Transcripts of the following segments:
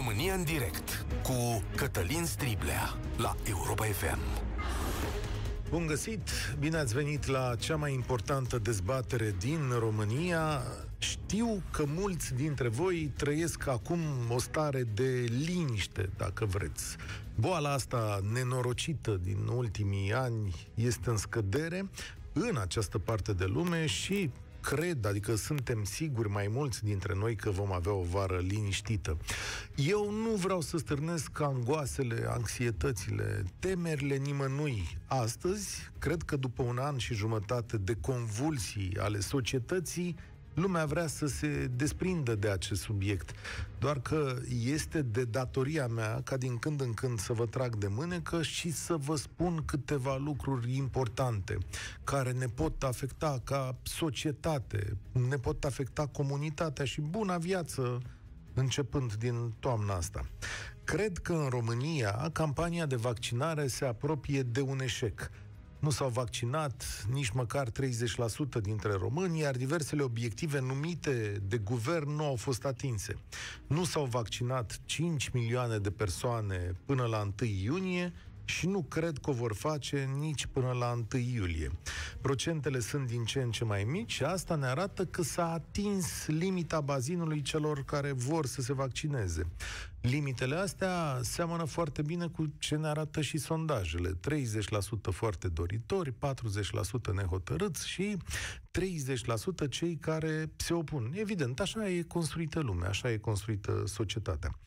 România în direct cu Cătălin Striblea la Europa FM. Bun găsit! Bine ați venit la cea mai importantă dezbatere din România. Știu că mulți dintre voi trăiesc acum o stare de liniște, dacă vreți. Boala asta nenorocită din ultimii ani este în scădere în această parte de lume și cred, adică suntem siguri mai mulți dintre noi că vom avea o vară liniștită. Eu nu vreau să stârnesc angoasele, anxietățile, temerile nimănui. Astăzi, cred că după un an și jumătate de convulsii ale societății, lumea vrea să se desprindă de acest subiect. Doar că este de datoria mea ca din când în când să vă trag de mânecă și să vă spun câteva lucruri importante care ne pot afecta ca societate, ne pot afecta comunitatea și buna viață începând din toamna asta. Cred că în România campania de vaccinare se apropie de un eșec nu s-au vaccinat nici măcar 30% dintre români, iar diversele obiective numite de guvern nu au fost atinse. Nu s-au vaccinat 5 milioane de persoane până la 1 iunie și nu cred că o vor face nici până la 1 iulie. Procentele sunt din ce în ce mai mici și asta ne arată că s-a atins limita bazinului celor care vor să se vaccineze. Limitele astea seamănă foarte bine cu ce ne arată și sondajele. 30% foarte doritori, 40% nehotărâți și 30% cei care se opun. Evident, așa e construită lumea, așa e construită societatea.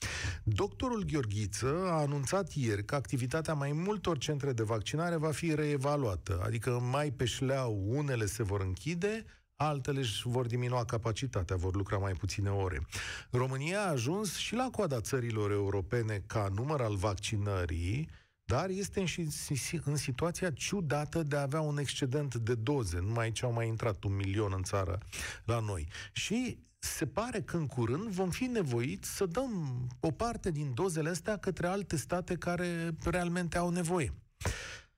Doctorul Gheorghiță a anunțat ieri că activitatea mai multor centre de vaccinare va fi reevaluată, adică mai pe șleau unele se vor închide, altele își vor diminua capacitatea, vor lucra mai puține ore. România a ajuns și la coada țărilor europene ca număr al vaccinării, dar este în, în situația ciudată de a avea un excedent de doze. Numai ce au mai intrat un milion în țară la noi. Și se pare că în curând vom fi nevoiți să dăm o parte din dozele astea către alte state care realmente au nevoie.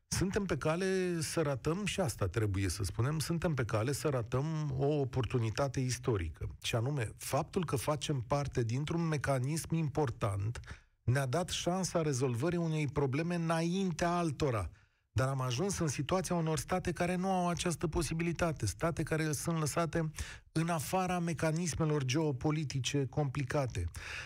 Suntem pe cale să ratăm, și asta trebuie să spunem, suntem pe cale să ratăm o oportunitate istorică. Și anume, faptul că facem parte dintr-un mecanism important ne-a dat șansa rezolvării unei probleme înaintea altora. Dar am ajuns în situația unor state care nu au această posibilitate, state care sunt lăsate în afara mecanismelor geopolitice complicate.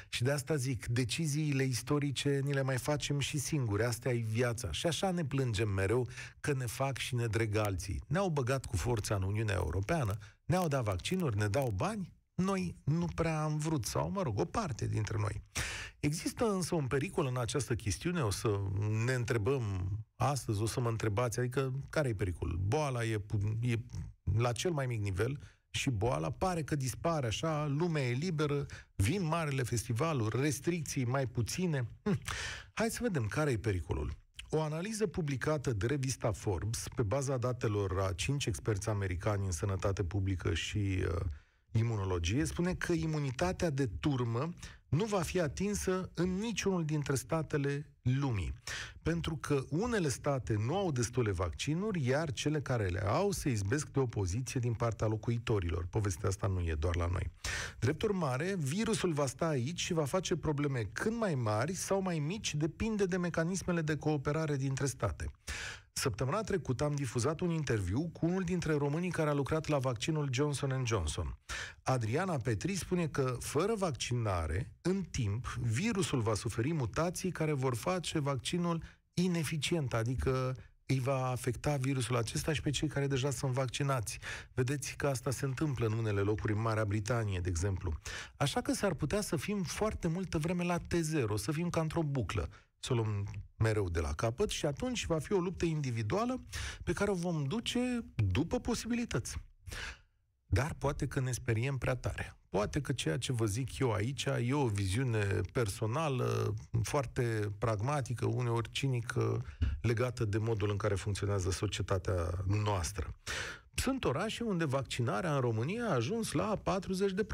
Și de asta zic, deciziile istorice ni le mai facem și singuri, asta e viața. Și așa ne plângem mereu că ne fac și ne dreg alții. Ne-au băgat cu forța în Uniunea Europeană, ne-au dat vaccinuri, ne dau bani, noi nu prea am vrut, sau, mă rog, o parte dintre noi. Există însă un pericol în această chestiune, o să ne întrebăm astăzi, o să mă întrebați, adică care e pericolul? Boala e, e la cel mai mic nivel și boala pare că dispare așa, lumea e liberă, vin marele festivaluri, restricții mai puține. Hm. Hai să vedem care e pericolul. O analiză publicată de revista Forbes, pe baza datelor a cinci experți americani în sănătate publică și uh, imunologie, spune că imunitatea de turmă nu va fi atinsă în niciunul dintre statele lumii. Pentru că unele state nu au destule vaccinuri, iar cele care le au se izbesc de opoziție din partea locuitorilor. Povestea asta nu e doar la noi. Drept urmare, virusul va sta aici și va face probleme când mai mari sau mai mici, depinde de mecanismele de cooperare dintre state. Săptămâna trecută am difuzat un interviu cu unul dintre românii care a lucrat la vaccinul Johnson Johnson. Adriana Petri spune că, fără vaccinare, în timp, virusul va suferi mutații care vor face vaccinul ineficient, adică îi va afecta virusul acesta și pe cei care deja sunt vaccinați. Vedeți că asta se întâmplă în unele locuri, în Marea Britanie, de exemplu. Așa că s-ar putea să fim foarte multă vreme la T0, să fim ca într-o buclă să o luăm mereu de la capăt și atunci va fi o luptă individuală pe care o vom duce după posibilități. Dar poate că ne speriem prea tare. Poate că ceea ce vă zic eu aici e o viziune personală, foarte pragmatică, uneori cinică, legată de modul în care funcționează societatea noastră. Sunt orașe unde vaccinarea în România a ajuns la 40 de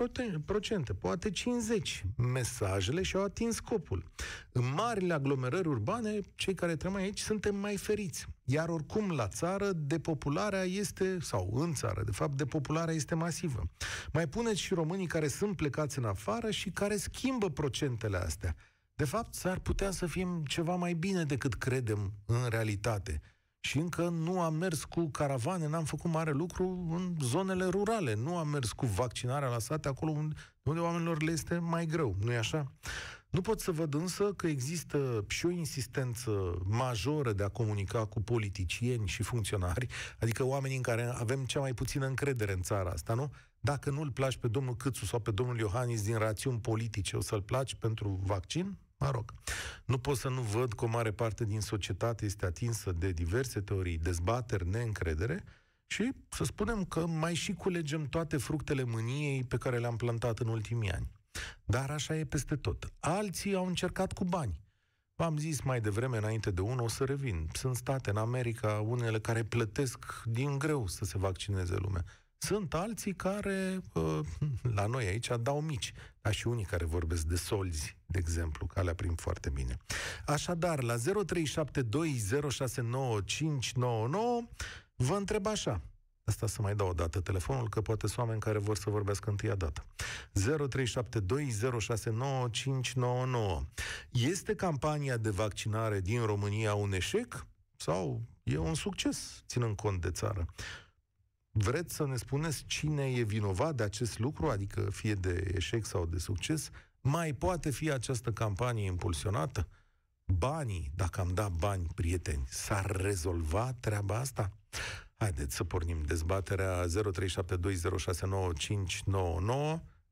procente, poate 50. Mesajele și-au atins scopul. În marile aglomerări urbane, cei care trăim aici suntem mai feriți. Iar oricum la țară depopularea este, sau în țară, de fapt, depopularea este masivă. Mai puneți și românii care sunt plecați în afară și care schimbă procentele astea. De fapt, s-ar putea să fim ceva mai bine decât credem în realitate și încă nu am mers cu caravane, n-am făcut mare lucru în zonele rurale. Nu am mers cu vaccinarea la sate, acolo unde, unde oamenilor le este mai greu. nu e așa? Nu pot să văd însă că există și o insistență majoră de a comunica cu politicieni și funcționari, adică oamenii în care avem cea mai puțină încredere în țara asta, nu? Dacă nu-l placi pe domnul Câțu sau pe domnul Iohannis din rațiuni politice, o să-l placi pentru vaccin? Mă rog, nu pot să nu văd că o mare parte din societate este atinsă de diverse teorii, dezbateri, neîncredere și să spunem că mai și culegem toate fructele mâniei pe care le-am plantat în ultimii ani. Dar așa e peste tot. Alții au încercat cu bani. V-am zis mai devreme, înainte de unul, o să revin. Sunt state în America, unele care plătesc din greu să se vaccineze lumea. Sunt alții care, la noi aici, dau mici. Dar și unii care vorbesc de solzi, de exemplu, că alea prim foarte bine. Așadar, la 0372069599 vă întreb așa. Asta să mai dau o dată telefonul, că poate sunt oameni care vor să vorbească întâia dată. 0372069599. Este campania de vaccinare din România un eșec sau e un succes, ținând cont de țară? Vreți să ne spuneți cine e vinovat de acest lucru, adică fie de eșec sau de succes? Mai poate fi această campanie impulsionată? Banii, dacă am dat bani, prieteni, s-ar rezolva treaba asta? Haideți să pornim dezbaterea 0372069599.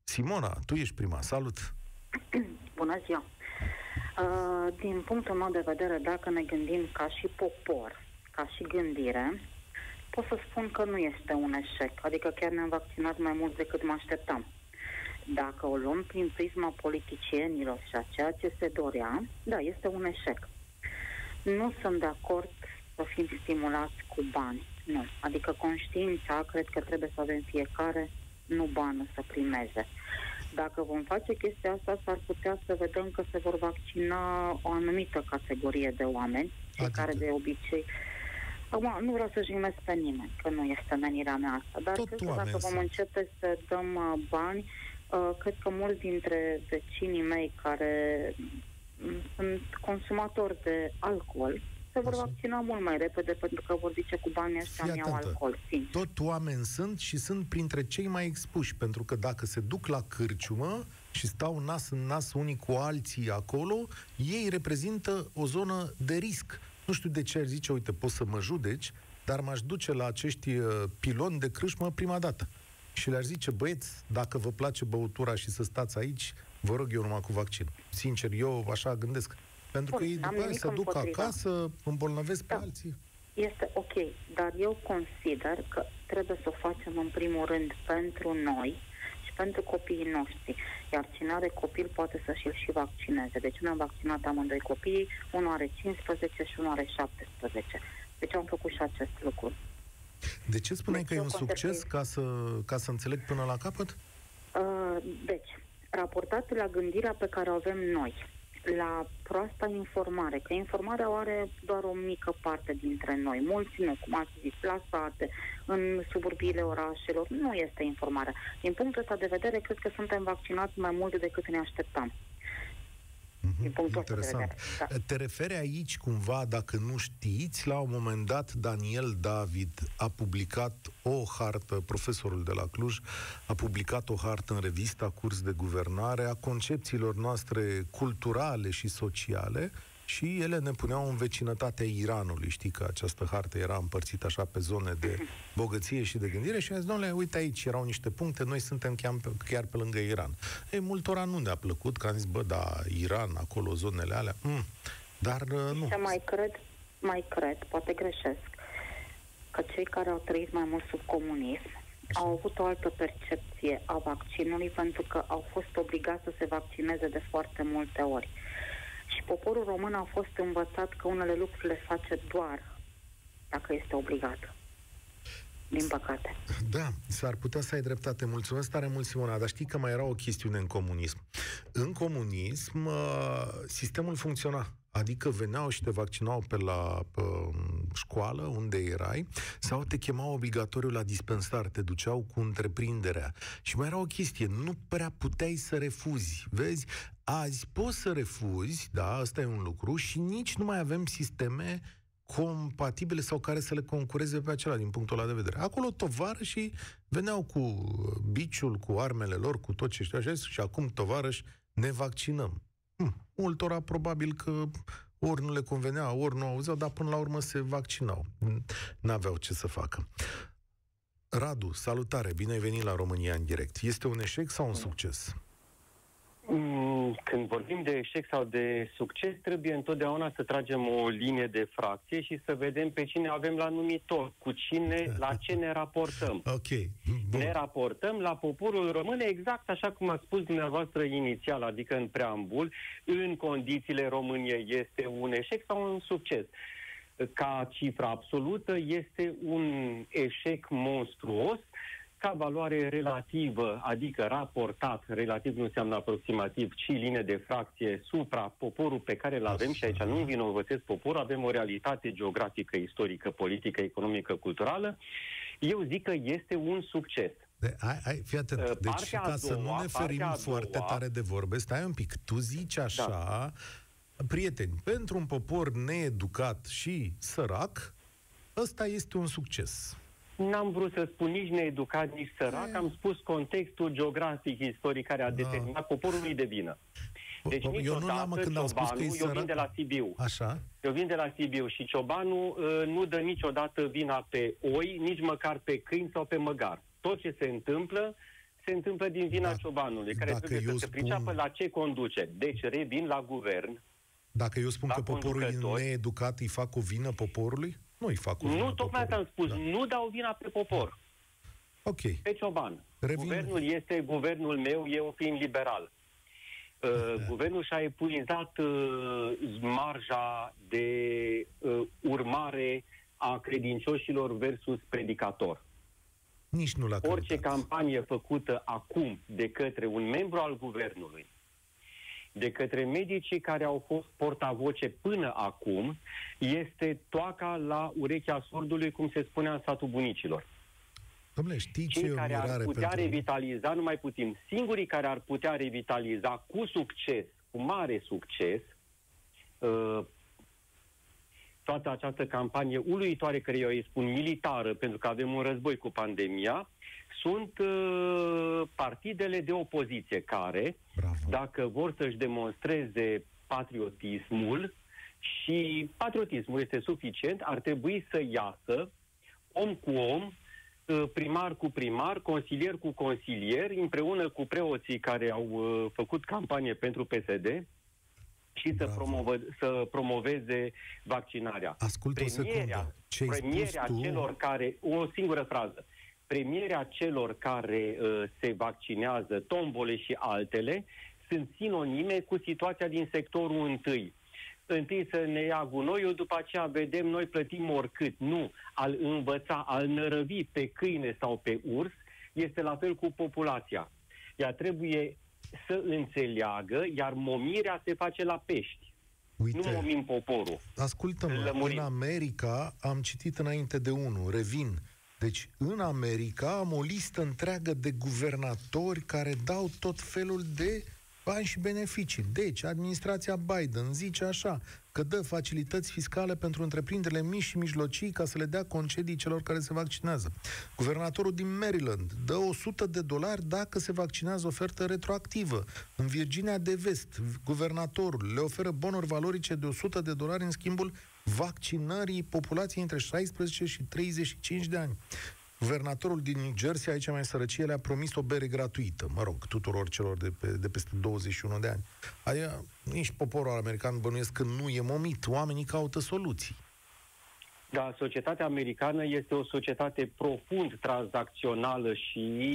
Simona, tu ești prima. Salut! Bună ziua! Uh, din punctul meu de vedere, dacă ne gândim ca și popor, ca și gândire, pot să spun că nu este un eșec. Adică chiar ne-am vaccinat mai mult decât mă așteptam. Dacă o luăm prin prisma politicienilor și a ceea ce se dorea, da, este un eșec. Nu sunt de acord să fim stimulați cu bani. Nu. Adică conștiința, cred că trebuie să avem fiecare, nu banul să primeze. Dacă vom face chestia asta, s-ar putea să vedem că se vor vaccina o anumită categorie de oameni, cei adică. care de obicei Acum, nu vreau să jignesc pe nimeni, că nu este menirea mea asta, dar Tot cred că dacă vom începe să dăm uh, bani, uh, cred că mulți dintre vecinii mei care mm, sunt consumatori de alcool, se vor Așa. vaccina mult mai repede pentru că vor zice cu banii ăștia mi iau alcool. Sincer. Tot oameni sunt și sunt printre cei mai expuși, pentru că dacă se duc la cârciumă și stau nas în nas unii cu alții acolo, ei reprezintă o zonă de risc nu știu de ce ar zice, uite, poți să mă judeci, dar m-aș duce la acești uh, piloni de crâșmă prima dată. Și le-aș zice, băieți, dacă vă place băutura și să stați aici, vă rog eu numai cu vaccin. Sincer, eu așa gândesc. Pentru Bun, că ei după aia se duc acasă, îmbolnăvesc da. pe alții. Este ok, dar eu consider că trebuie să o facem în primul rând pentru noi, pentru copiii noștri. Iar cine are copil poate să și-l și vaccineze. Deci mi-am vaccinat amândoi copiii, unul are 15 și unul are 17. Deci am făcut și acest lucru. De ce spuneai deci că e un succes, ca să, ca să înțeleg până la capăt? Uh, deci, raportat la gândirea pe care o avem noi, la proasta informare, că informarea o are doar o mică parte dintre noi. Mulți nu, cum ați zis, la sate, în suburbiile orașelor, nu este informarea. Din punctul ăsta de vedere, cred că suntem vaccinați mai mult decât ne așteptam. Mm-hmm, interesant. Da. Te referi aici cumva, dacă nu știți, la un moment dat Daniel David a publicat o hartă, profesorul de la Cluj, a publicat o hartă în revista Curs de Guvernare a concepțiilor noastre culturale și sociale și ele ne puneau în vecinătatea Iranului. Știi că această hartă era împărțită așa pe zone de bogăție și de gândire și a zis, domnule, uite aici erau niște puncte, noi suntem chiar pe, chiar pe lângă Iran. Ei, multora nu ne-a plăcut, că am zis, bă, da, Iran, acolo, zonele alea, mm, dar uh, nu. Ce mai cred, mai cred, poate greșesc, că cei care au trăit mai mult sub comunism Așa. au avut o altă percepție a vaccinului pentru că au fost obligați să se vaccineze de foarte multe ori. Și poporul român a fost învățat că unele lucruri le face doar dacă este obligat. din păcate. Da, s-ar putea să ai dreptate. Mulțumesc tare mult, Simona, dar știi că mai era o chestiune în comunism. În comunism, uh, sistemul funcționa. Adică veneau și te vaccinau pe la uh, școală, unde erai, sau te chemau obligatoriu la dispensar, te duceau cu întreprinderea. Și mai era o chestie, nu prea puteai să refuzi. Vezi, azi poți să refuzi, da, asta e un lucru, și nici nu mai avem sisteme compatibile sau care să le concureze pe acela din punctul ăla de vedere. Acolo tovarășii veneau cu biciul, cu armele lor, cu tot ce știu așa, și acum tovarăși ne vaccinăm. Hm, multora probabil că ori nu le convenea, ori nu auzeau, dar până la urmă se vaccinau. N-aveau ce să facă. Radu, salutare, bine ai venit la România în direct. Este un eșec sau un succes? Mm, când vorbim de eșec sau de succes, trebuie întotdeauna să tragem o linie de fracție și să vedem pe cine avem la numitor, cu cine, la ce ne raportăm. Ok. Bun. Ne raportăm la poporul român exact așa cum a spus dumneavoastră inițial, adică în preambul, în condițiile României este un eșec sau un succes. Ca cifră absolută este un eșec monstruos ca valoare relativă, adică raportat, relativ nu înseamnă aproximativ, ci linie de fracție supra poporul pe care îl avem, și aici nu învinovățesc poporul, avem o realitate geografică, istorică, politică, economică, culturală, eu zic că este un succes. De, ai, ai, fii atent. Uh, deci, ca doua, să nu ne ferim foarte doua, tare de vorbe, stai un pic. Tu zici așa, da. prieteni, pentru un popor needucat și sărac, ăsta este un succes. N-am vrut să spun nici needucat, nici sărac, am spus contextul geografic, istoric, care a da. determinat poporul de vină. Deci eu nu l-am când am spus că e Eu vin de la Sibiu. Așa. Eu vin de la Sibiu și ciobanul uh, nu dă niciodată vina pe oi, nici măcar pe câini sau pe măgar. Tot ce se întâmplă, se întâmplă din vina da. ciobanului, care Dacă trebuie să se priceapă la ce conduce. Deci revin la guvern. Dacă eu spun că poporul e needucat, îi fac o vină poporului? Nu îi fac o vină Nu, tocmai am spus, da. nu dau vina pe popor. Ok. Pe cioban. Revin. Guvernul este guvernul meu, eu fiind liberal. Uh, da. Guvernul și-a epuizat uh, marja de uh, urmare a credincioșilor versus predicator. Nici nu l-a Orice căutat. campanie făcută acum de către un membru al guvernului de către medicii care au fost portavoce până acum este toaca la urechea sordului, cum se spunea în satul bunicilor. Domnule, știi Cei ce care ar putea pentru... revitaliza, nu mai putem, singurii care ar putea revitaliza cu succes, cu mare succes, uh, toată această campanie uluitoare, care eu îi spun militară, pentru că avem un război cu pandemia, sunt uh, partidele de opoziție care, Bravo. dacă vor să-și demonstreze patriotismul, și patriotismul este suficient, ar trebui să iasă om cu om, uh, primar cu primar, consilier cu consilier, împreună cu preoții care au uh, făcut campanie pentru PSD și să, promovă, să promoveze vaccinarea. Ascultă premierea, o secundă. Ce premierea celor care... O singură frază premierea celor care uh, se vaccinează, tombole și altele, sunt sinonime cu situația din sectorul întâi. Întâi să ne ia gunoiul, după aceea vedem, noi plătim oricât. Nu, al învăța, al nărăvi pe câine sau pe urs, este la fel cu populația. Ea trebuie să înțeleagă, iar momirea se face la pești. Uite, nu momim poporul. Ascultă-mă, în America am citit înainte de unul, revin, deci, în America am o listă întreagă de guvernatori care dau tot felul de bani și beneficii. Deci, administrația Biden zice așa, că dă facilități fiscale pentru întreprinderile mici și mijlocii ca să le dea concedii celor care se vaccinează. Guvernatorul din Maryland dă 100 de dolari dacă se vaccinează ofertă retroactivă. În Virginia de Vest, guvernatorul le oferă bonuri valorice de 100 de dolari în schimbul vaccinării populației între 16 și 35 de ani. Guvernatorul din New Jersey, aici mai sărăcie, le-a promis o bere gratuită, mă rog, tuturor celor de, pe, de peste 21 de ani. Aia, nici poporul american bănuiesc că nu e momit, oamenii caută soluții. Da, societatea americană este o societate profund tranzacțională și,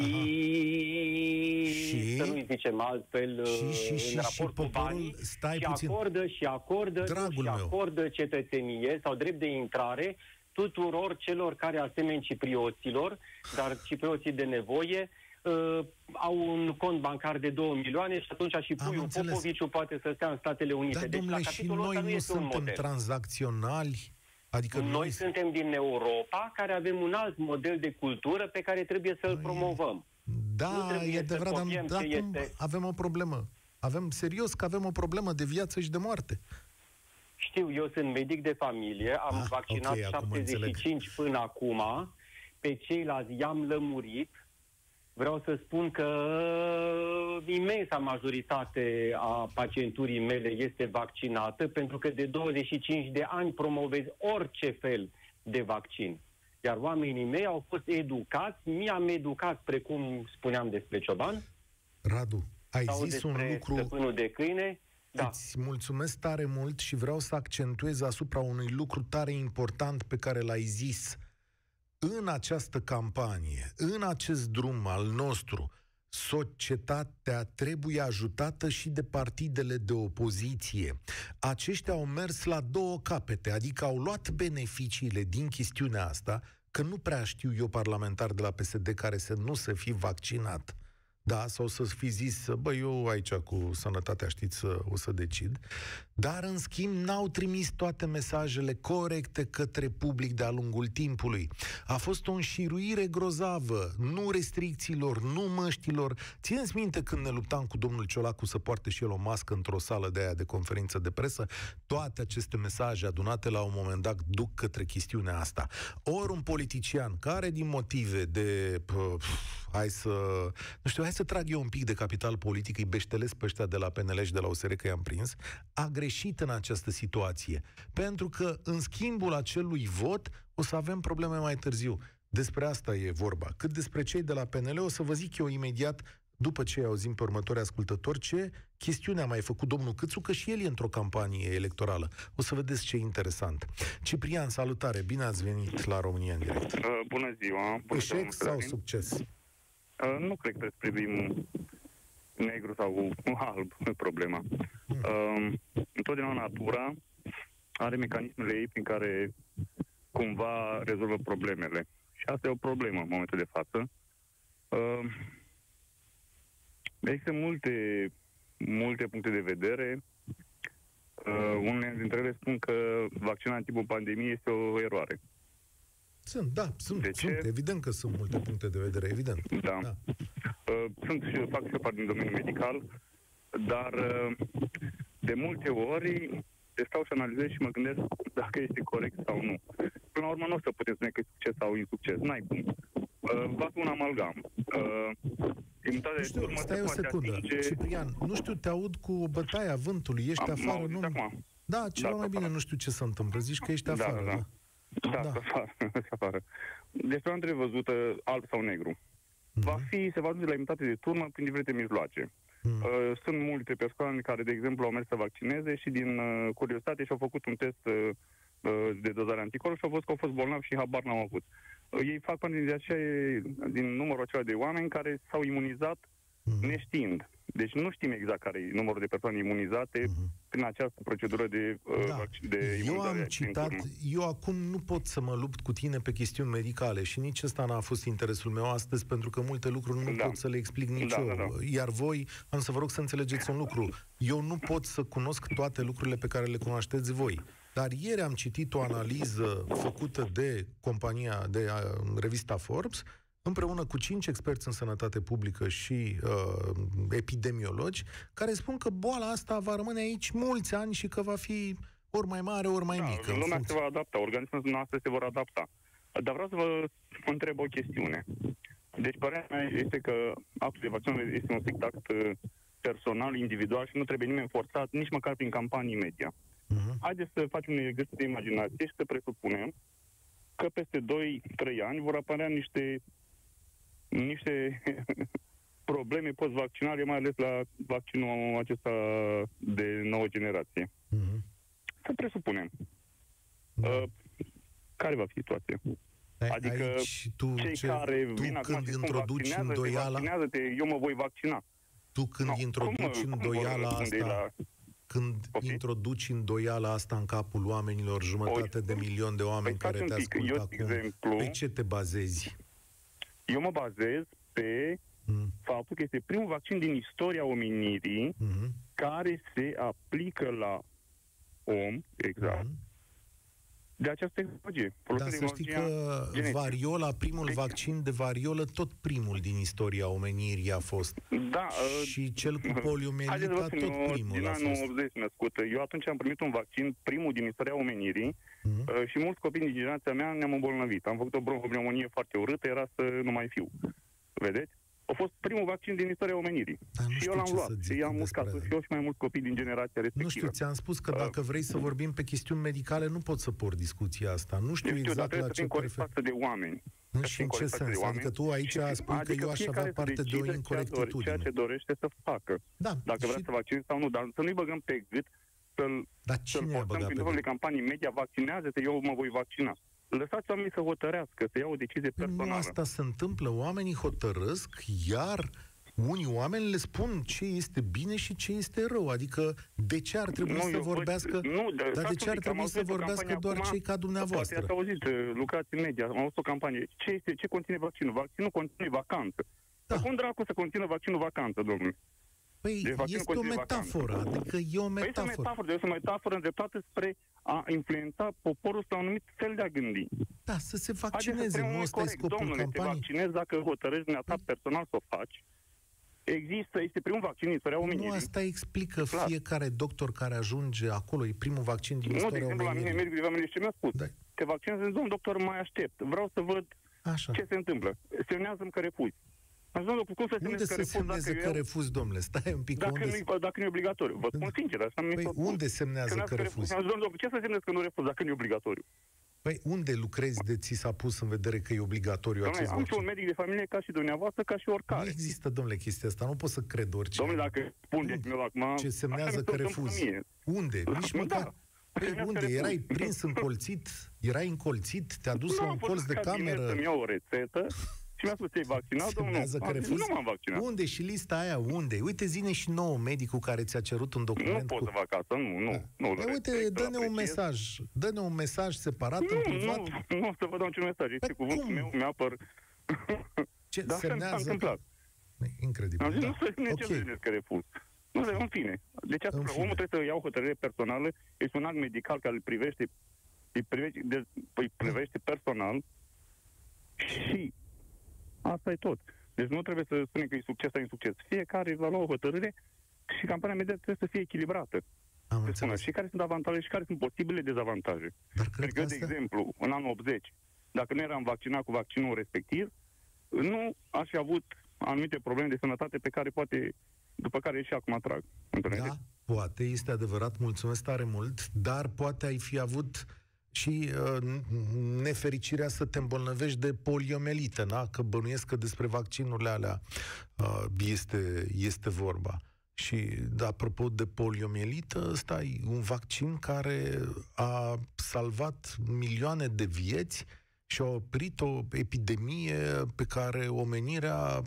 și? să nu zicem altfel, și, și, și, în raport și cu banii, stai și puțin. acordă și acordă, Dragul și meu. acordă cetățenie sau drept de intrare tuturor celor care asemeni ciprioților, dar ciprioții de nevoie, uh, au un cont bancar de 2 milioane și atunci și puiul Popoviciu poate să stea în Statele Unite. Dar, deci, domnule, la și noi nu, nu suntem tranzacționali? Adică noi, noi suntem din Europa, care avem un alt model de cultură pe care trebuie să-l noi... promovăm. Da, e adevărat, dar da, este... avem o problemă. Avem serios că avem o problemă de viață și de moarte. Știu, eu sunt medic de familie, am ah, vaccinat okay, 75 acum până acum, pe ceilalți i-am lămurit. Vreau să spun că imensa majoritate a pacienturii mele este vaccinată, pentru că de 25 de ani promovez orice fel de vaccin. Iar oamenii mei au fost educați, mi-am educat, precum spuneam despre Cioban. Radu, ai zis un lucru... de câine, da. Îți mulțumesc tare mult și vreau să accentuez asupra unui lucru tare important pe care l-ai zis. În această campanie, în acest drum al nostru, societatea trebuie ajutată și de partidele de opoziție. Aceștia au mers la două capete, adică au luat beneficiile din chestiunea asta, că nu prea știu eu parlamentar de la PSD care să nu se fi vaccinat da, sau să fi zis, bă, eu aici cu sănătatea, știți, o să decid. Dar, în schimb, n-au trimis toate mesajele corecte către public de-a lungul timpului. A fost o înșiruire grozavă, nu restricțiilor, nu măștilor. Țineți minte când ne luptam cu domnul Ciolacu să poarte și el o mască într-o sală de aia de conferință de presă? Toate aceste mesaje adunate la un moment dat duc către chestiunea asta. Ori un politician care din motive de, pf, hai să, nu știu, hai să trag eu un pic de capital politic, îi beștelesc pe ăștia de la PNL și de la USR că i-am prins, a greșit în această situație. Pentru că în schimbul acelui vot o să avem probleme mai târziu. Despre asta e vorba. Cât despre cei de la PNL, o să vă zic eu imediat, după ce auzim pe următorii ascultători, ce chestiune a mai făcut domnul Câțu, că și el e într-o campanie electorală. O să vedeți ce interesant. Ciprian, salutare, bine ați venit la România în direct. Uh, bună ziua! Bună Eșec sau succes? Uh, nu cred că privim negru sau alb problema. Uh, întotdeauna natura are mecanismele ei prin care cumva rezolvă problemele. Și asta e o problemă în momentul de față. Uh, există multe, multe puncte de vedere. Uh, unele dintre ele spun că vaccinarea în timpul pandemiei este o eroare. Sunt, da, sunt, de sunt. Ce? Evident că sunt multe puncte de vedere, evident. Da. da. Uh, sunt și fac și parte din domeniul medical, dar uh, de multe ori te stau și analizez și mă gândesc dacă este corect sau nu. Până la urmă nu o să putem spune că e succes sau insucces. N-ai cum. Uh, va fi un amalgam. Uh, nu știu, stai o secundă. Atinge... Ciprian, nu știu, te aud cu o bătaie a vântului, ești Am, afară, nu... Acum. Da, ceva da, mai bine, nu știu ce se întâmplă. Zici că ești da, afară, da? da. Da, da. afară. afară. Deci o trebuie văzută alb sau negru. Mm-hmm. Va fi, se va ajunge la imitate de turnă prin diferite mijloace. Mm. Uh, sunt multe persoane care, de exemplu, au mers să vaccineze și din uh, curiozitate și-au făcut un test uh, uh, de dozare anticorp și au fost că au fost bolnavi și habar n-au avut. Uh, ei fac parte din, aceea, din numărul acela de oameni care s-au imunizat mm. neștiind. Deci nu știm exact care e numărul de persoane imunizate uh-huh. prin această procedură de, uh, da. de Eu am citat, eu acum nu pot să mă lupt cu tine pe chestiuni medicale și nici ăsta n-a fost interesul meu astăzi, pentru că multe lucruri nu da. pot să le explic nici da, eu. Da, da. Iar voi, am să vă rog să înțelegeți un lucru. Eu nu pot să cunosc toate lucrurile pe care le cunoașteți voi. Dar ieri am citit o analiză făcută de compania, de uh, revista Forbes, împreună cu cinci experți în sănătate publică și uh, epidemiologi, care spun că boala asta va rămâne aici mulți ani și că va fi ori mai mare, ori mai da, mică. Lumea funcție... se va adapta, organismele noastre se vor adapta. Dar vreau să vă întreb o chestiune. Deci părerea mea este că actul de vaccinare este un strict act uh, personal, individual și nu trebuie nimeni forțat, nici măcar prin campanii media. Uh-huh. Haideți să facem un exercițiu de imaginație și să presupunem că peste 2-3 ani vor apărea niște niște probleme post-vaccinare, mai ales la vaccinul acesta de nouă generație. Mm-hmm. Să presupunem. Da. Uh, care va fi situația? Adică Aici, tu, cei ce, care tu vin când acum introduci îndoiala... Vaccinează-te, eu mă voi vaccina. Tu când no, introduci îndoiala asta... La... când Poftim? introduci îndoiala asta în capul oamenilor, jumătate de milion de oameni Păi, care stați te un pic, ascultă eu, acum, exemplu- pe ce te bazezi? Eu mă bazez pe Mm, faptul că este primul vaccin din istoria omenirii mhm, care se aplică la om, exact, mhm. De această tehnologie. Dar Folosind să știi tehnologia că genetică. variola, primul Deci- vaccin de variolă, tot primul din istoria omenirii a fost. Da, uh, Și cel cu Haideți să poliomielita, vă spun, tot eu, primul din a anul fost. 80 născut. Eu atunci am primit un vaccin, primul din istoria omenirii, Mhm. uh, și mulți copii din generația mea ne-am îmbolnăvit. Am făcut o bronhopneumonie foarte urâtă, era să nu mai fiu. Vedeți? A fost primul vaccin din istoria omenirii. Dar nu și știu eu l-am ce luat. să Și zic i-am despre- muscat și eu și mai mulți copii din generația respectivă. Nu știu, ți-am spus că Uh, dacă vrei să vorbim pe chestiuni medicale, nu pot să por discuția asta. Nu știu Eu știu, dar exact trebuie la să ce fim te corect referi. față de oameni. Nu, să și fim în ce corect față de sens? oameni Adică tu aici și- spui că adică eu aș fiecare avea să parte de o decide ceea dore- Ceea incorectitudine. ce dorește să facă. Da, Dacă vrea și, să vaccineze sau nu, dar să nu-i băgăm pe gât să-l dar să-l cine a forțăm băgat prin pe tot felul gât? de campanii media, vaccinează-te, eu mă voi vaccina. Lăsați oamenii să hotărească, să iau o decizie Păi Nu personală. asta se întâmplă. Oamenii hotărăsc, iar unii oameni le spun ce este bine și ce este rău. Adică de ce ar trebui Nu, să eu văd- vorbească... nu, Dar de stați ce un ar pic, am trebui să auzit o vorbească campanie doar acum, cei ca dumneavoastră? Poate ați auzit, uh, lucrați în media, am auzit o campanie. Ce, este, ce conține vaccinul? Vaccinul conține vacanță. Da. Da. Cum dracu să conțină vaccinul vacanță, domnule? Păi Deci vaccinul este o conține metaforă, vacanță. adică e o Păi este o metaforă. metaforă, este o metaforă îndreptată spre a influența poporul spre un anumit fel de a gândi. Da, să se Haideți să vaccineze, spunem nu unul ăsta e corect. scopul Domnule, te campaniei. vaccinezi dacă hotărăști dumneata personal să o faci. Există, este primul vaccin din istoria Nu omenirii. asta explică Clar. fiecare doctor care ajunge acolo, e primul vaccin din Nu, de istoria exemplu, la mine, omenirii. medicul de familie, ce mi-a spus? Da. Te vaccinezi, domnul doctor, mai aștept. Vreau să văd Așa. ce se întâmplă. Semnează-mi că refuzi. Am zis, domnul, cum să Unde semnezi că să refuzi semneze dacă că eu... refuz, domnule? Stai un pic, Dacă unde... nu, dacă nu e obligatoriu. Vă spun Da. sincer, așa mi Păi s-a spus. unde semnează Semnează că refuzi? Am zis, domnul, ce să semnezi că nu refuz dacă nu e obligatoriu? Păi unde lucrezi de ți s-a pus în vedere că e obligatoriu Domnule, acest am și un vaccin? medic de familie ca și dumneavoastră, ca și Nu oricare. există, domnule, chestia asta. Nu pot să cred orice. Domnule, dacă spun de Unde? meu acum... Ce semnează așa mi că se întâmplă refuzi? mie. Unde? Nici Da. măcar... Păi Semnează că unde? refuz. Erai prins încolțit? Erai încolțit? Te-a dus Nu, la am un fost colț de în cabinet cameră? Să-mi iau o rețetă și mi-a spus, te-ai vaccinat, domnul? Semnează că Am zis, refuzi? Nu m-am vaccinat. Unde? Și lista aia, unde? Uite, zine și nouă medicul care ți-a cerut un Nu document pot cu... să fac asta, nu, nu. nu E, îl uite, respect, îl dă-ne un apreciez. mesaj. Dă-ne un mesaj separat, în Nu, privat. nu, nu o să vă dau niciun mesaj. Este Păi cuvântul cum? meu, mi-apăr. Ce Dar așa mi s-a semnează? întâmplat. Incredibil, Am zis, da. nu să ne Ok. ce să ziceți că refuz. Nu, dar în fine. Deci asta, În fine. omul trebuie să ia o hotărâre personală. Este un act medical care îl privește, îi privește, de, îi privește personal și asta e tot. Deci nu trebuie să spunem că e succes sau insucces. Fiecare va lua o hotărâre și campania media trebuie să fie echilibrată. Am Să spună înțeles. și care sunt avantaje și care sunt posibile dezavantaje. Dar cred Pentru că că, de asta... exemplu, în anul 80, dacă nu eram vaccinat cu vaccinul respectiv, nu aș fi avut anumite probleme de sănătate pe care poate, după care și acum atrag. Înțelegeți? Da, poate, este adevărat, mulțumesc tare mult, dar poate ai fi avut și uh, nefericirea să te îmbolnăvești de poliomelită, da? că bănuiesc că despre vaccinurile alea uh, este, este vorba. Și, da, apropo de poliomielită, ăsta e un vaccin care a salvat milioane de vieți și a oprit o epidemie pe care omenirea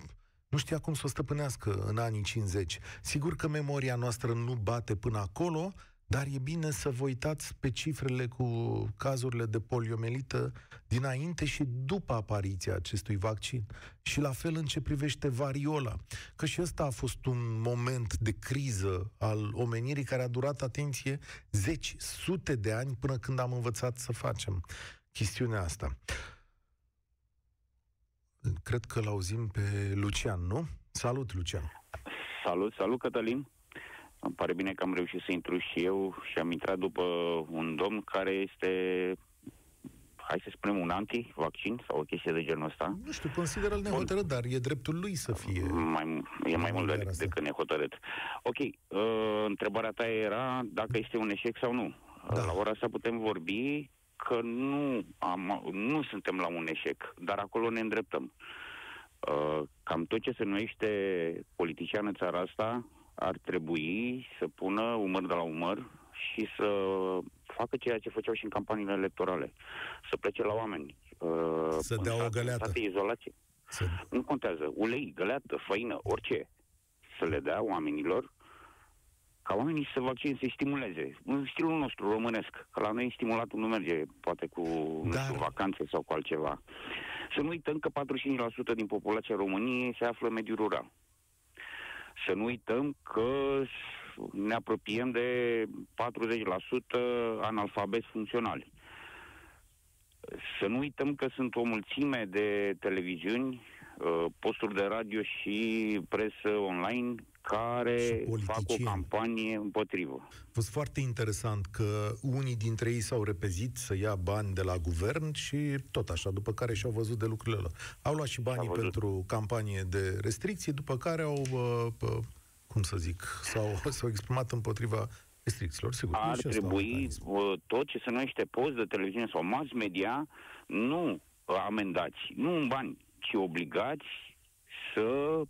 nu știa cum să o stăpânească în anii 50. Sigur că memoria noastră nu bate până acolo, dar e bine să vă uitați pe cifrele cu cazurile de poliomelită dinainte și după apariția acestui vaccin. Și la fel în ce privește variola. Că și ăsta a fost un moment de criză al omenirii care a durat, atenție, zeci, sute de ani până când am învățat să facem chestiunea asta. Cred că l-auzim pe Lucian, nu? Salut, Lucian! Salut, salut Cătălin. Îmi pare bine că am reușit să intru și eu și am intrat după un domn care este, hai să spunem, un anti-vaccin sau o chestie de genul ăsta. Nu știu, consideră-l nehotărât, dar e dreptul lui să fie. Mai, e mai mult Iar de, asta. decât nehotărât. Ok, uh, întrebarea ta era dacă este un eșec sau nu. Da. La ora asta putem vorbi că nu, am, nu suntem la un eșec, dar acolo ne îndreptăm. Uh, cam tot ce se numește politician în țara asta ar trebui să pună umăr de la umăr și să facă ceea ce făceau și în campaniile electorale. Să plece la oameni. Uh, Să în dea o sat, în găleată. sate izolație. Să... Nu contează. Ulei, găleată, făină, orice. Să le dea oamenilor ca oamenii să se vaccineze, să stimuleze. În stilul nostru românesc, că la noi stimulatul nu merge poate cu Dar... nu știu, vacanțe sau cu altceva. Să nu uităm că 45% din populația României se află în mediul rural. Să nu uităm că ne apropiem de 40% analfabeti funcționali. Să nu uităm că sunt o mulțime de televiziuni, uh, posturi de radio și presă online care fac o campanie împotrivă. A fost foarte interesant că unii dintre ei s-au repezit să ia bani de la guvern și tot așa, după care și-au văzut de lucrurile lor. Au luat și banii pentru campanie de restricții, după care au, uh, uh, cum să zic, s-au, s-au exprimat împotriva restricțiilor, sigur. Ar trebui uh, tot ce se numește post de televiziune sau mass media, nu amendați, nu în bani, ci obligați să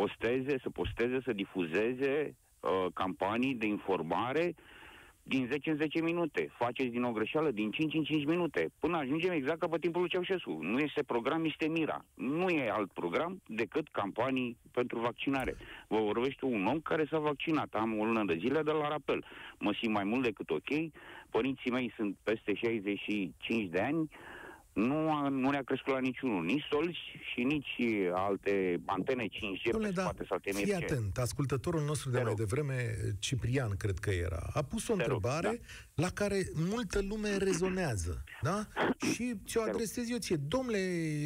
posteze, să posteze, să difuzeze uh, campanii de informare din 10 în 10 minute. Faceți din o greșeală din 5 în 5 minute. Până ajungem exact ca pe timpul lui Ceaușescu. Nu este program, este mira. Nu e alt program decât campanii pentru vaccinare. Vă vorbește un om care s-a vaccinat. Am o lună de zile de la rapel. Mă simt mai mult decât ok. Părinții mei sunt peste 65 de ani. Nu, a, nu ne-a crescut la niciunul, nici solzi și nici alte antene 5G Dom'le, da, fii atent, ascultătorul nostru de mai devreme, Ciprian, cred că era, a pus o Te întrebare rog, da. la care multă lume rezonează, da? Și ți-o adresez eu ție. Domnule,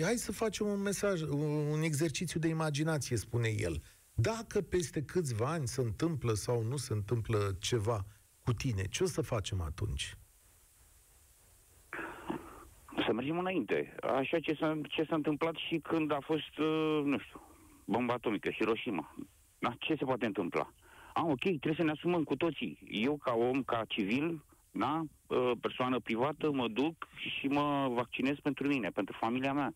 hai să facem un mesaj, un exercițiu de imaginație, spune el. Dacă peste câțiva ani se întâmplă sau nu se întâmplă ceva cu tine, ce o să facem atunci? Să mergem înainte. Așa ce s-a, ce s-a întâmplat și când a fost, uh, nu știu, bomba atomică, Hiroshima. Da, ce se poate întâmpla? Ah, ok, trebuie să ne asumăm cu toții. Eu, ca om, ca civil, da, uh, persoană privată, mă duc și mă vaccinez pentru mine, pentru familia mea.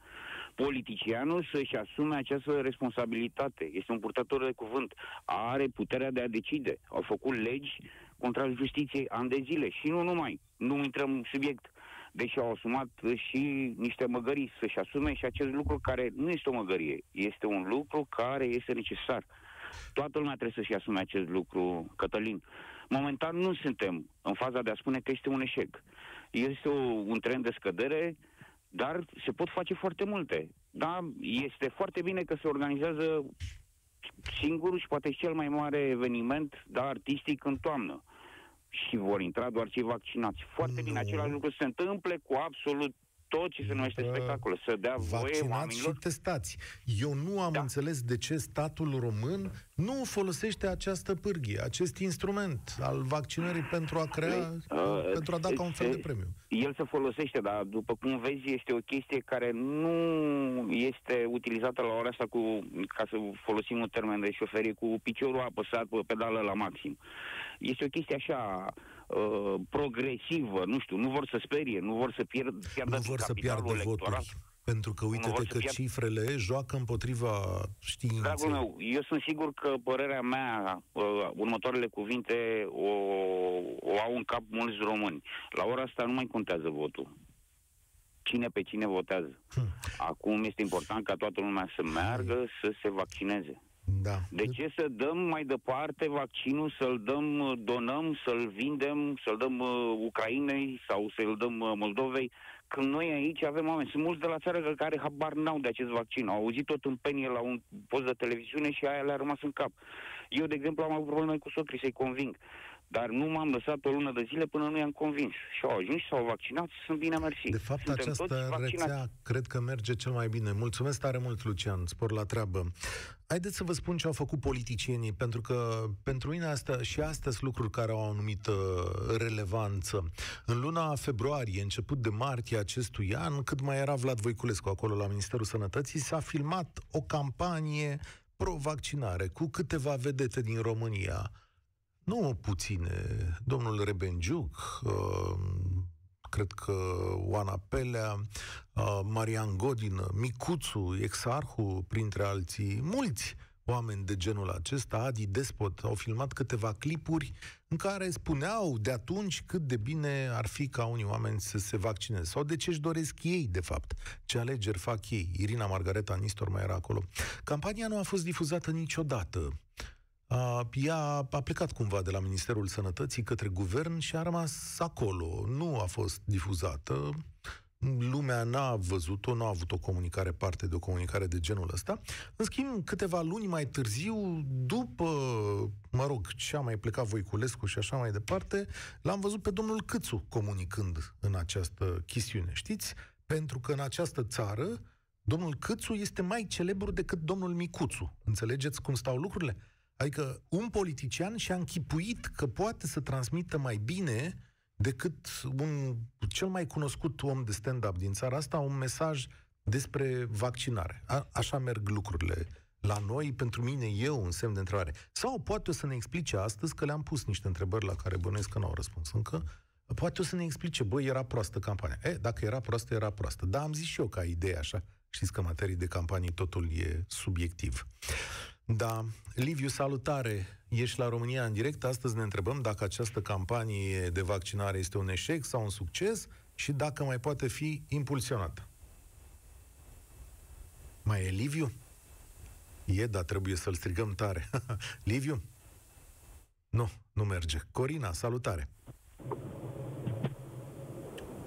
Politicianul să-și asume această responsabilitate. Este un purtător de cuvânt. Are puterea de a decide. Au făcut legi contra justiției ani de zile și nu numai. Nu intrăm în subiect deși au asumat și niște măgării să-și asume și acest lucru care nu este o măgărie, este un lucru care este necesar. Toată lumea trebuie să-și asume acest lucru, Cătălin. Momentan nu suntem în faza de a spune că este un eșec. Este o, un trend de scădere, dar se pot face foarte multe. Da, este foarte bine că se organizează singurul și poate și cel mai mare eveniment da, artistic în toamnă și vor intra doar cei vaccinați. Foarte bine, același lucru se întâmple cu absolut tot ce se numește spectacol, să dea voie oamenilor... și testați. Eu nu am da. înțeles de ce statul român nu folosește această pârghie, acest instrument al vaccinării pentru a crea, uh, pentru a da ca un fel de premiu. El se folosește, dar după cum vezi, este o chestie care nu este utilizată la ora asta cu, ca să folosim un termen de șoferie, cu piciorul apăsat pe pedală la maxim. Este o chestie așa uh, progresivă, nu știu, nu vor să sperie, nu vor să pierd, pierdă nu vor să pierdă voturi. Pentru că uite-te că pierd... cifrele joacă împotriva științei. Dragul meu, eu sunt sigur că părerea mea, uh, următoarele cuvinte o, o au în cap mulți români. La ora asta nu mai contează votul. Cine pe cine votează. Hm. Acum este important ca toată lumea să meargă să se vaccineze. Da. De ce să dăm mai departe vaccinul, să-l dăm, donăm, să-l vindem, să-l dăm uh, Ucrainei sau să-l dăm uh, Moldovei, când noi aici avem oameni. Sunt mulți de la țară care habar n-au de acest vaccin. Au auzit tot în penie la un post de televiziune și aia le-a rămas în cap. Eu, de exemplu, am avut probleme cu socrii să-i conving. Dar nu m-am lăsat o lună de zile până nu i-am convins. Și au ajuns și s-au vaccinat și sunt bine mersi. De fapt, Suntem această rețea cred că merge cel mai bine. Mulțumesc tare mult, Lucian. Spor la treabă. Haideți să vă spun ce au făcut politicienii, pentru că pentru mine asta și astăzi lucruri care au o anumită relevanță. În luna februarie, început de martie acestui an, cât mai era Vlad Voiculescu acolo la Ministerul Sănătății, s-a filmat o campanie pro-vaccinare cu câteva vedete din România nu puține. Domnul Rebenjuc, uh, cred că Oana Pelea, uh, Marian Godin, Micuțu, Exarhu, printre alții, mulți oameni de genul acesta, Adi Despot, au filmat câteva clipuri în care spuneau de atunci cât de bine ar fi ca unii oameni să se vaccineze. Sau de ce își doresc ei, de fapt. Ce alegeri fac ei. Irina Margareta Nistor mai era acolo. Campania nu a fost difuzată niciodată a, ea a plecat cumva de la Ministerul Sănătății către guvern și a rămas acolo. Nu a fost difuzată. Lumea n-a văzut-o, nu a avut o comunicare, parte de o comunicare de genul ăsta. În schimb, câteva luni mai târziu, după, mă rog, ce a mai plecat Voiculescu și așa mai departe, l-am văzut pe domnul Câțu comunicând în această chestiune. Știți? Pentru că în această țară, domnul Câțu este mai celebru decât domnul Micuțu. Înțelegeți cum stau lucrurile? Adică un politician și-a închipuit că poate să transmită mai bine decât un cel mai cunoscut om de stand-up din țara asta un mesaj despre vaccinare. A, așa merg lucrurile la noi, pentru mine, eu, un semn de întrebare. Sau poate o să ne explice astăzi că le-am pus niște întrebări la care bănuiesc că n-au răspuns încă, poate o să ne explice, băi, era proastă campania. E, dacă era proastă, era proastă. Da, am zis și eu ca idee așa. Știți că materii de campanii totul e subiectiv. Da. Liviu, salutare! Ești la România în direct. Astăzi ne întrebăm dacă această campanie de vaccinare este un eșec sau un succes și dacă mai poate fi impulsionată. Mai e Liviu? E, dar trebuie să-l strigăm tare. Liviu? Nu, nu merge. Corina, salutare!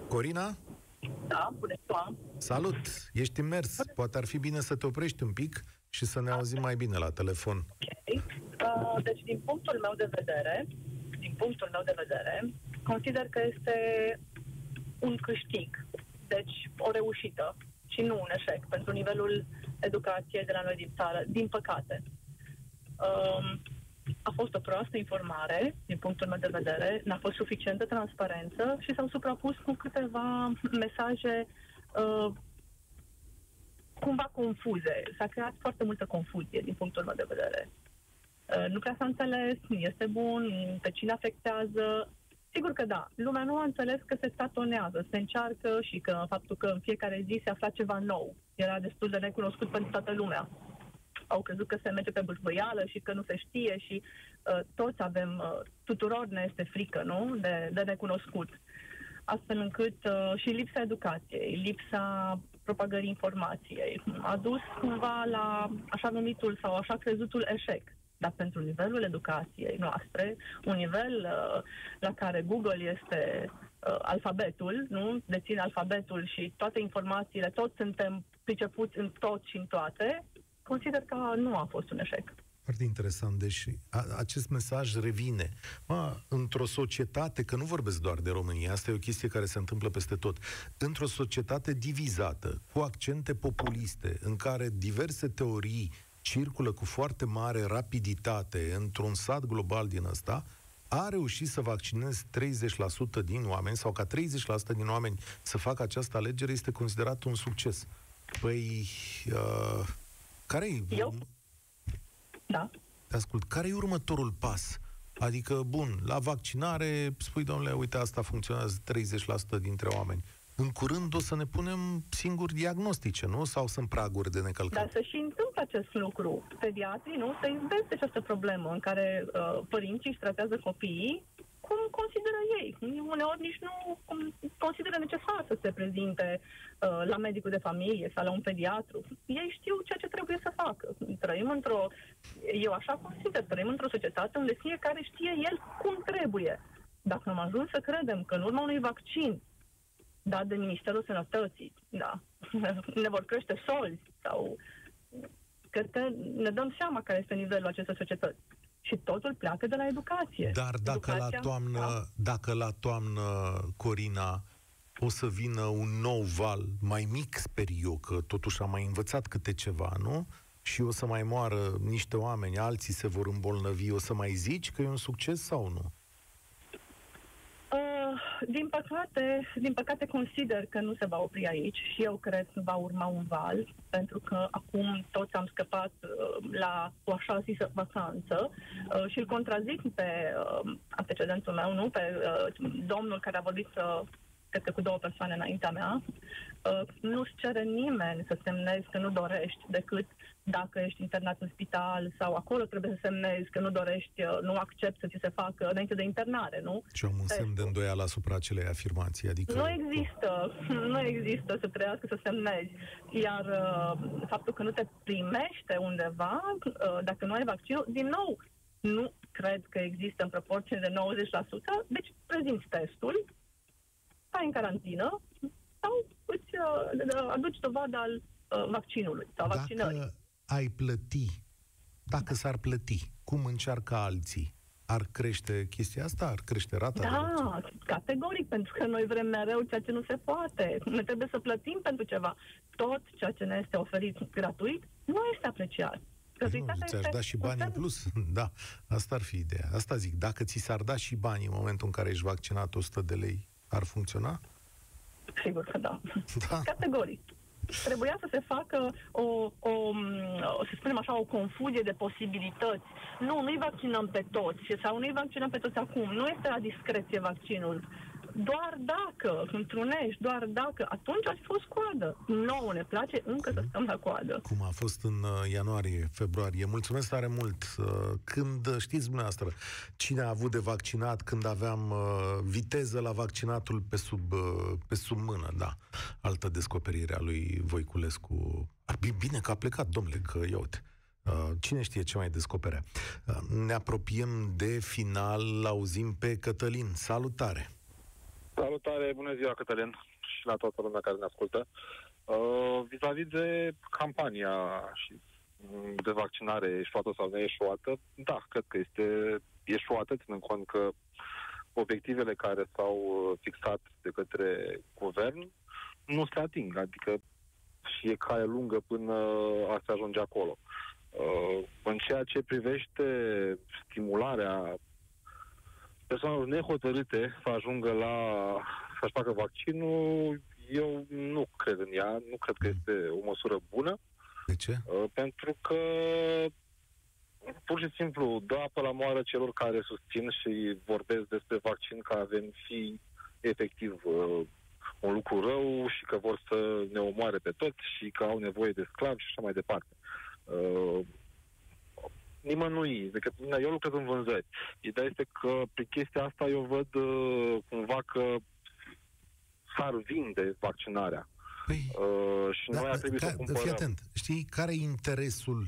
Corina? Da, bună ziua! Salut! Ești imers. Poate ar fi bine să te oprești un pic și să ne auzim mai bine la telefon. Ok. Uh, deci, din punctul meu de vedere, din punctul meu de vedere, consider că este un câștig. Deci, o reușită și nu un eșec pentru nivelul educației de la noi din țară, din păcate. Um, a fost o proastă informare, din punctul meu de vedere, n-a fost suficientă transparență și s-au suprapus cu câteva mesaje uh, cumva confuze. S-a creat foarte multă confuzie din punctul meu de vedere. Uh, nu prea s-a înțeles, nu este bun, pe cine afectează. Sigur că da, lumea nu a înțeles că se statonează, se încearcă și că faptul că în fiecare zi se afla ceva nou era destul de necunoscut pentru toată lumea. Au crezut că se merge pe bâșbăială și că nu se știe și uh, toți avem, uh, tuturor ne este frică, nu? De, de necunoscut. Astfel încât uh, și lipsa educației, lipsa propagării informației a dus cumva la așa numitul sau așa crezutul eșec dar pentru nivelul educației noastre, un nivel uh, la care Google este uh, alfabetul, nu? Deține alfabetul și toate informațiile, toți suntem pricepuți în tot și în toate, consider că nu a fost un eșec. Foarte interesant. Deci a, acest mesaj revine. Ma, într-o societate, că nu vorbesc doar de România, asta e o chestie care se întâmplă peste tot, într-o societate divizată, cu accente populiste, în care diverse teorii circulă cu foarte mare rapiditate într-un sat global din ăsta, a reușit să vaccineze 30% din oameni sau ca 30% din oameni să facă această alegere este considerat un succes. Păi, uh, care e... Eu? Da. Te ascult. Care e următorul pas? Adică, bun, la vaccinare, spui, domnule, uite, asta funcționează 30% dintre oameni în curând o să ne punem singuri diagnostice, nu? Sau sunt praguri de necălcat? Dar să și întâmplă acest lucru. Pediatrii, nu? Se investe această problemă în care uh, părinții își tratează copiii cum consideră ei. Uneori nici nu consideră necesar să se prezinte uh, la medicul de familie sau la un pediatru. Ei știu ceea ce trebuie să facă. Trăim într-o, eu așa consider, trăim într-o societate unde fiecare știe el cum trebuie. Dacă am ajuns să credem că în urma unui vaccin dat de Ministerul Sănătății, da, ne vor crește solzi sau cred că ne dăm seama care este nivelul acestei societăți. Și totul pleacă de la educație. Dar dacă Educația, la toamnă, da. dacă la toamnă, Corina, o să vină un nou val, mai mic, sper eu, că totuși am mai învățat câte ceva, nu? Și o să mai moară niște oameni, alții se vor îmbolnăvi, o să mai zici că e un succes sau nu? Din păcate, din păcate consider că nu se va opri aici și eu cred că va urma un val, pentru că acum toți am scăpat uh, la o așa zisă vacanță uh, și îl contrazic pe uh, antecedentul meu, nu, pe uh, domnul care a vorbit uh, cred că cu două persoane înaintea mea, uh, nu-ți cere nimeni să semnezi că nu dorești decât dacă ești internat în spital sau acolo trebuie să semnezi că nu dorești, uh, nu accept să ți se facă înainte de internare, nu? Și am un semn de îndoială asupra acelei afirmații, adică... Nu există, nu există să trăiască să semnezi. Iar uh, faptul că nu te primește undeva, uh, dacă nu ai vaccinul, din nou, nu cred că există în proporție de 90%, deci prezinți testul, stai în carantină sau îți uh, aduci dovada al uh, vaccinului sau Dacă vaccinării. ai plăti, dacă s-ar plăti, cum încearcă alții, ar crește chestia asta? Ar crește rata? de vaccin? Da, categoric, pentru că noi vrem mereu ceea ce nu se poate. Ne trebuie să plătim pentru ceva. Tot ceea ce ne este oferit gratuit nu este apreciat. Păi Nu, Gratuitatea ți-aș este da și un bani în semn- plus. Da, asta ar fi ideea. Asta zic, dacă ți s-ar da și bani în momentul în care ești vaccinat 100 de lei, ar funcționa? Sigur că da. Da. Categoric. Trebuia să se facă o, o, o, să spunem așa, o confuzie de posibilități. Nu, nu-i vaccinăm pe toți sau nu-i vaccinăm pe toți acum. Nu este la discreție vaccinul. Doar dacă întrunești, doar dacă, atunci ar fi fost coadă. Nouă ne place încă să stăm la coadă. Cum a fost în uh, ianuarie, februarie. Mulțumesc tare mult. Uh, Când, uh, știți dumneavoastră, cine a avut de vaccinat când aveam uh, viteză la vaccinatul pe sub, uh, pe sub mână, da. Altă descoperire a lui Voiculescu. Ar fi bine că a plecat, domnule, că ia uite. Uh, Cine știe ce mai descoperea? Uh, Ne apropiem de final, auzim pe Cătălin. Salutare! Salutare, bună ziua, Cătălin, și la toată lumea care ne ascultă. Uh, vis-a-vis de campania și mm, de vaccinare eșuată sau neeșuată, da, cred că este eșuată, ținând cont că obiectivele care s-au uh, fixat de către guvern nu se ating, adică și e cale lungă până a se ajunge acolo. Uh, în ceea ce privește stimularea persoanelor nehotărâte să ajungă la să-și facă vaccinul, eu nu cred în ea, nu cred că este o măsură bună, De ce? uh, pentru că pur și simplu dă apă la moară celor care susțin și vorbesc despre vaccin ca avem fi efectiv uh, un lucru rău și că vor să ne omoare pe toți și că au nevoie de sclavi și așa mai departe. Uh, nimănui, adică eu lucrez în vânzări. Ideea este că pe chestia asta eu văd uh, cumva că s-ar vinde vaccinarea. Păi, Uh, și noi ar trebui să o ca, cumpărăm. fii atent, știi, care e interesul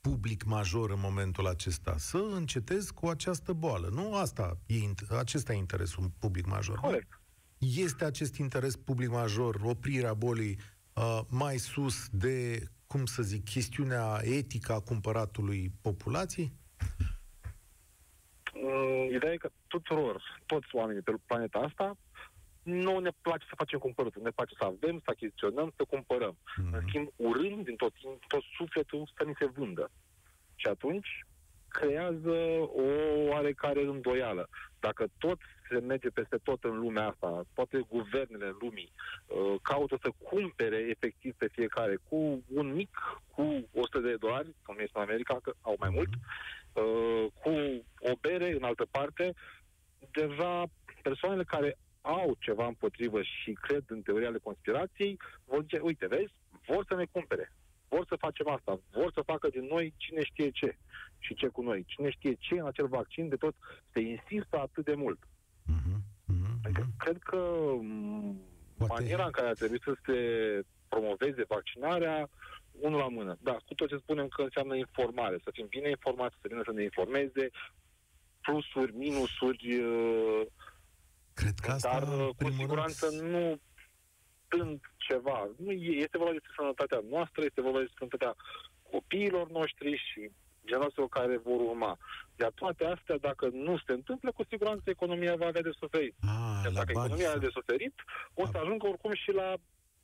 public major în momentul acesta? Să încetezi cu această boală. Nu asta e, int- acesta e interesul public major. nu? Corect. Este acest interes public major, oprirea bolii, uh, mai sus de, cum să zic, chestiunea etică a cumpăratului populației? Mm, Ideea e că tuturor, toți oamenii pe planeta asta, nu ne place să facem cumpărături, ne place să avem, să achiziționăm, să cumpărăm. Mhm. În schimb, urând din tot, din tot sufletul să ni se vândă. Și atunci creează o oarecare îndoială. Dacă tot se merge peste tot în lumea asta, toate guvernele lumii uh, caută să cumpere efectiv pe fiecare cu un mic, cu 100 de dolari, cum este în America, că au mai mult, uh, cu o bere în altă parte, deja persoanele care au ceva împotrivă și cred în teoria ale conspirației, vor zice, uite, vezi, vor să ne cumpere, vor să facem asta, vor să facă din noi cine știe ce. Și ce cu noi, cine știe ce în acel vaccin, de tot? Se insistă atât de mult. Mhm, mhm, Adică, mhm. cred că m, Poate- maniera în care ar trebui să se promoveze vaccinarea, unul la mână. Da, cu tot ce spunem că înseamnă informare, să fim bine informați, să vină să ne informeze, plusuri, minusuri, uh, Cred că asta, dar în uh, cu primul siguranță rând, nu dând ceva. Nu, e- este vorba despre sănătatea noastră, este vorba despre sănătatea copiilor noștri și generațiilor care vor urma. Iar toate astea, dacă nu se întâmplă, cu siguranță economia va avea de suferit. A, Iar la dacă bani, economia să- are de suferit, o să Da. ajungă oricum și la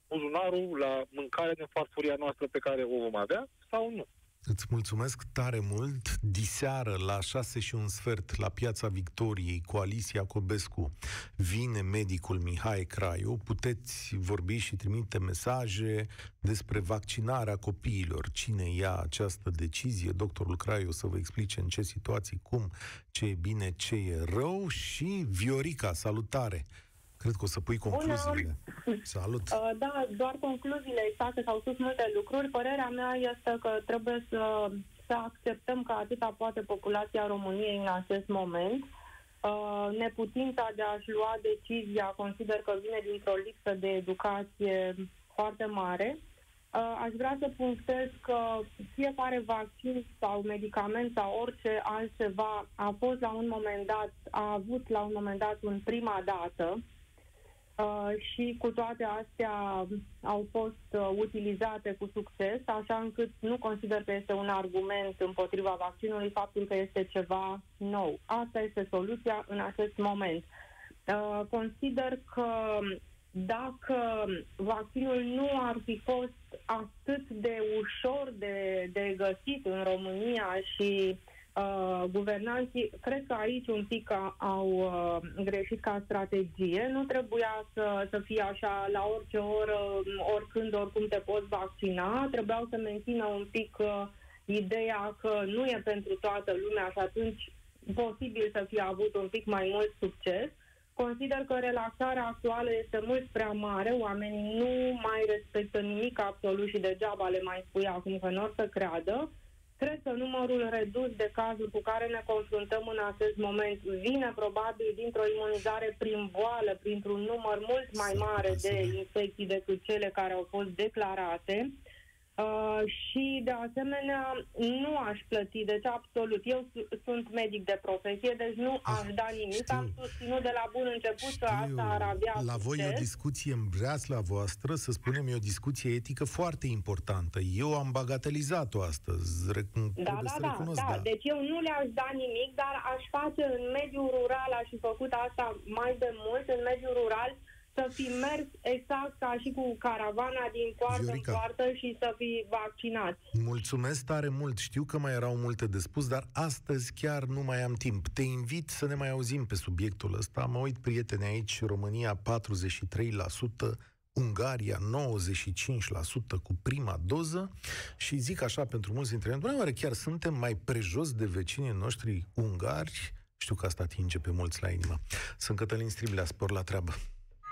buzunarul, la mâncarea din farfuria noastră pe care o vom avea sau nu. Îți mulțumesc tare mult. Diseară, la șase și un sfert, la Piața Victoriei, cu Alicia Cobescu, vine medicul Mihai Craiu. Puteți vorbi și trimite mesaje despre vaccinarea copiilor. Cine ia această decizie? Doctorul Craiu o să vă explice în ce situații, cum, ce e bine, ce e rău. Și Viorica, salutare! Cred că o să pui concluziile. Salut! Uh, Da, doar concluziile exacte, s-au spus multe lucruri. Părerea mea este că trebuie să, să acceptăm că atâta poate populația României în acest moment. Uh, Neputința de a-și lua decizia consider că vine dintr-o lipsă de educație foarte mare. Uh, aș vrea să punctez că fiecare vaccin sau medicament sau orice altceva a fost la un moment dat, a avut la un moment dat un prima dată uh, și cu toate astea au fost uh, utilizate cu succes, așa încât nu consider că este un argument împotriva vaccinului faptul că este ceva nou. Asta este soluția în acest moment. Uh, consider că dacă vaccinul nu ar fi fost atât de ușor de, de găsit în România și uh, guvernanții, cred că aici un pic au uh, greșit ca strategie. Nu trebuia să, să fie așa la orice oră, oricând, oricum te poți vaccina. Trebuiau să mențină un pic uh, ideea că nu e pentru toată lumea și atunci posibil să fie avut un pic mai mult succes. Uh, Consider că relaxarea actuală este mult prea mare, oamenii nu mai respectă nimic absolut și degeaba le mai spui acum că nu o să creadă. Cred că numărul redus de cazuri cu care ne confruntăm în acest moment vine probabil dintr-o imunizare prin boală, printr-un număr mult mai mare de infecții decât cele care au fost declarate. Uh, și, de asemenea, nu aș plăti, deci absolut. Eu sunt medic de profesie, deci nu ah, aș da nimic. Știu. Am susținut de la bun început știu. că asta ar avea La succes. voi e o discuție în la voastră, să spunem, e o discuție etică foarte importantă. Eu am bagatelizat-o astăzi, Rec- da, da, da, da, da. Deci eu nu le-aș da nimic, dar aș face în mediul rural, aș fi făcut asta mai de mult, în mediul rural, să fi mers exact ca și cu caravana din poartă Viorica. în poartă și să fi vaccinat. Mulțumesc tare mult. Știu că mai erau multe de spus, dar astăzi chiar nu mai am timp. Te invit să ne mai auzim pe subiectul ăsta. Mă uit, prieteni, aici, România 43%, Ungaria 95% cu prima doză și zic așa pentru mulți dintre noi, oare chiar suntem mai prejos de vecinii noștri ungari? Știu că asta atinge pe mulți la inimă. Sunt Cătălin Striblea, spor la treabă.